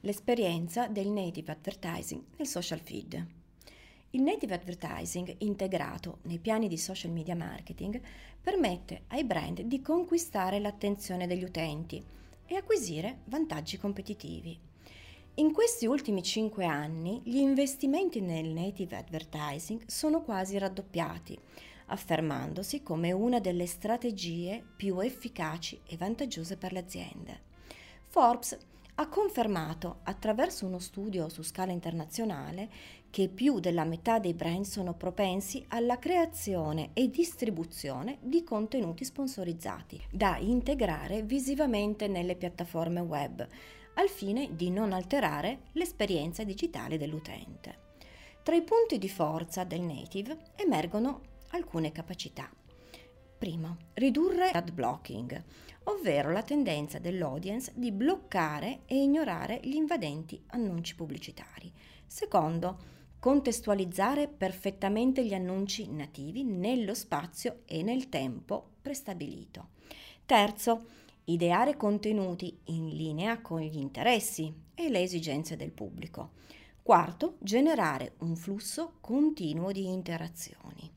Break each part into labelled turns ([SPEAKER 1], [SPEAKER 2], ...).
[SPEAKER 1] l'esperienza del native advertising nel social feed. Il native advertising integrato nei piani di social media marketing permette ai brand di conquistare l'attenzione degli utenti e acquisire vantaggi competitivi. In questi ultimi cinque anni gli investimenti nel native advertising sono quasi raddoppiati, affermandosi come una delle strategie più efficaci e vantaggiose per le aziende. Forbes ha confermato attraverso uno studio su scala internazionale che più della metà dei brand sono propensi alla creazione e distribuzione di contenuti sponsorizzati da integrare visivamente nelle piattaforme web, al fine di non alterare l'esperienza digitale dell'utente. Tra i punti di forza del native emergono alcune capacità. Primo, ridurre ad blocking, ovvero la tendenza dell'audience di bloccare e ignorare gli invadenti annunci pubblicitari. Secondo, contestualizzare perfettamente gli annunci nativi nello spazio e nel tempo prestabilito. Terzo, ideare contenuti in linea con gli interessi e le esigenze del pubblico. Quarto, generare un flusso continuo di interazioni.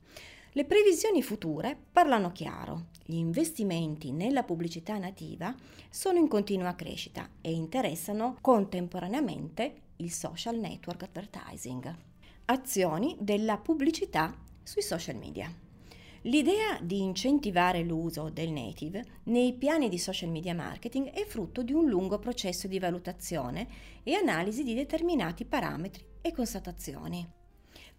[SPEAKER 1] Le previsioni future parlano chiaro. Gli investimenti nella pubblicità nativa sono in continua crescita e interessano contemporaneamente il social network advertising. Azioni della pubblicità sui social media. L'idea di incentivare l'uso del native nei piani di social media marketing è frutto di un lungo processo di valutazione e analisi di determinati parametri e constatazioni.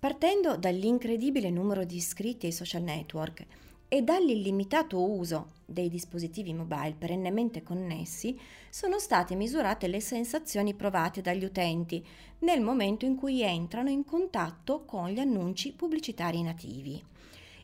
[SPEAKER 1] Partendo dall'incredibile numero di iscritti ai social network e dall'illimitato uso dei dispositivi mobile perennemente connessi, sono state misurate le sensazioni provate dagli utenti nel momento in cui entrano in contatto con gli annunci pubblicitari nativi.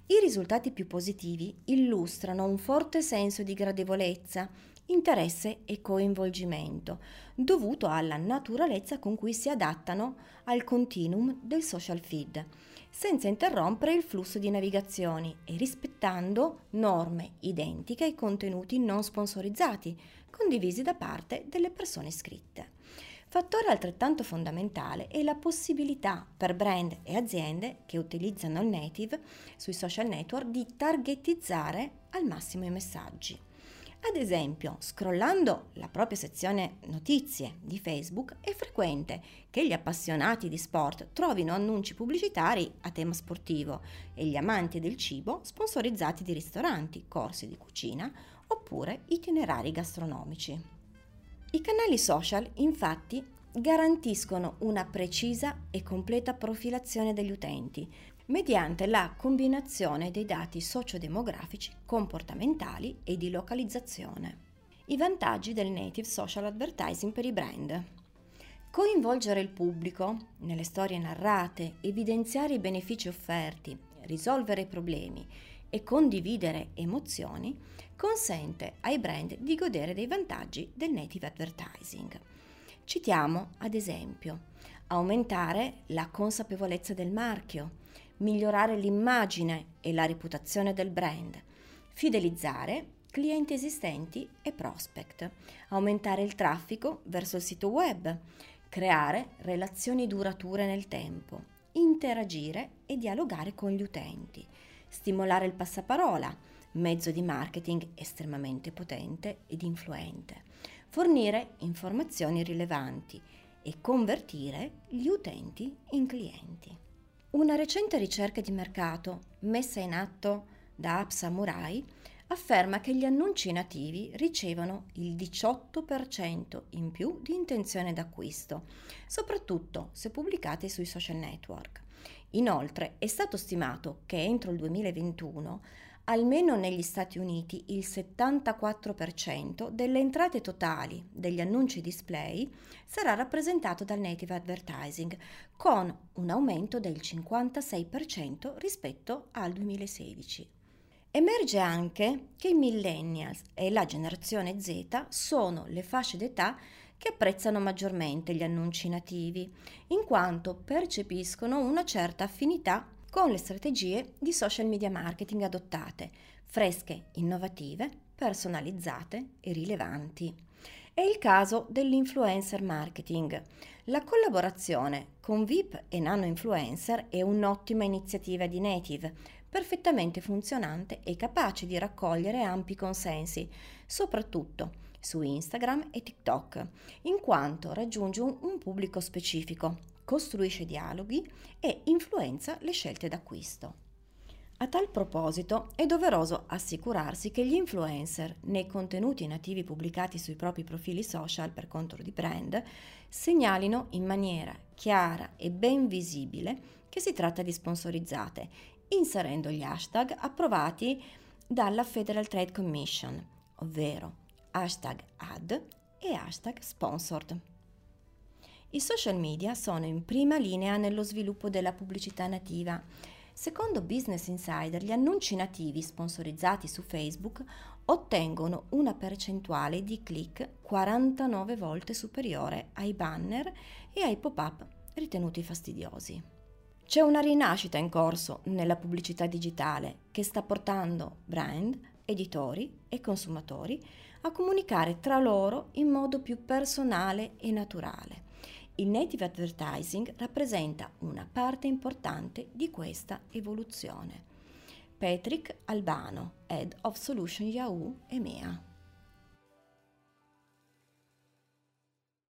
[SPEAKER 1] I risultati più positivi illustrano un forte senso di gradevolezza, interesse e coinvolgimento, dovuto alla naturalezza con cui si adattano al continuum del social feed, senza interrompere il flusso di navigazioni e rispettando norme identiche ai contenuti non sponsorizzati, condivisi da parte delle persone iscritte. Fattore altrettanto fondamentale è la possibilità per brand e aziende che utilizzano il native sui social network di targetizzare al massimo i messaggi. Ad esempio, scrollando la propria sezione notizie di Facebook è frequente che gli appassionati di sport trovino annunci pubblicitari a tema sportivo e gli amanti del cibo sponsorizzati di ristoranti, corsi di cucina oppure itinerari gastronomici. I canali social infatti garantiscono una precisa e completa profilazione degli utenti, mediante la combinazione dei dati sociodemografici, comportamentali e di localizzazione. I vantaggi del native social advertising per i brand. Coinvolgere il pubblico nelle storie narrate, evidenziare i benefici offerti, risolvere problemi e condividere emozioni consente ai brand di godere dei vantaggi del native advertising. Citiamo, ad esempio, aumentare la consapevolezza del marchio, migliorare l'immagine e la reputazione del brand, fidelizzare clienti esistenti e prospect, aumentare il traffico verso il sito web, creare relazioni durature nel tempo, interagire e dialogare con gli utenti, stimolare il passaparola, mezzo di marketing estremamente potente ed influente, fornire informazioni rilevanti e convertire gli utenti in clienti. Una recente ricerca di mercato messa in atto da App Samurai afferma che gli annunci nativi ricevono il 18% in più di intenzione d'acquisto, soprattutto se pubblicati sui social network. Inoltre è stato stimato che entro il 2021 almeno negli Stati Uniti il 74% delle entrate totali degli annunci display sarà rappresentato dal native advertising, con un aumento del 56% rispetto al 2016. Emerge anche che i millennials e la generazione Z sono le fasce d'età che apprezzano maggiormente gli annunci nativi, in quanto percepiscono una certa affinità con le strategie di social media marketing adottate, fresche, innovative, personalizzate e rilevanti. È il caso dell'influencer marketing. La collaborazione con VIP e nano influencer è un'ottima iniziativa di Native, perfettamente funzionante e capace di raccogliere ampi consensi, soprattutto su Instagram e TikTok, in quanto raggiunge un pubblico specifico, costruisce dialoghi e influenza le scelte d'acquisto. A tal proposito è doveroso assicurarsi che gli influencer, nei contenuti nativi pubblicati sui propri profili social per conto di brand, segnalino in maniera chiara e ben visibile che si tratta di sponsorizzate, inserendo gli hashtag approvati dalla Federal Trade Commission, ovvero hashtag ad e hashtag sponsored. I social media sono in prima linea nello sviluppo della pubblicità nativa. Secondo Business Insider, gli annunci nativi sponsorizzati su Facebook ottengono una percentuale di click 49 volte superiore ai banner e ai pop-up ritenuti fastidiosi. C'è una rinascita in corso nella pubblicità digitale che sta portando brand, editori e consumatori a comunicare tra loro in modo più personale e naturale. Il native advertising rappresenta una parte importante di questa evoluzione. Patrick Albano, Head of Solution Yahoo EMEA.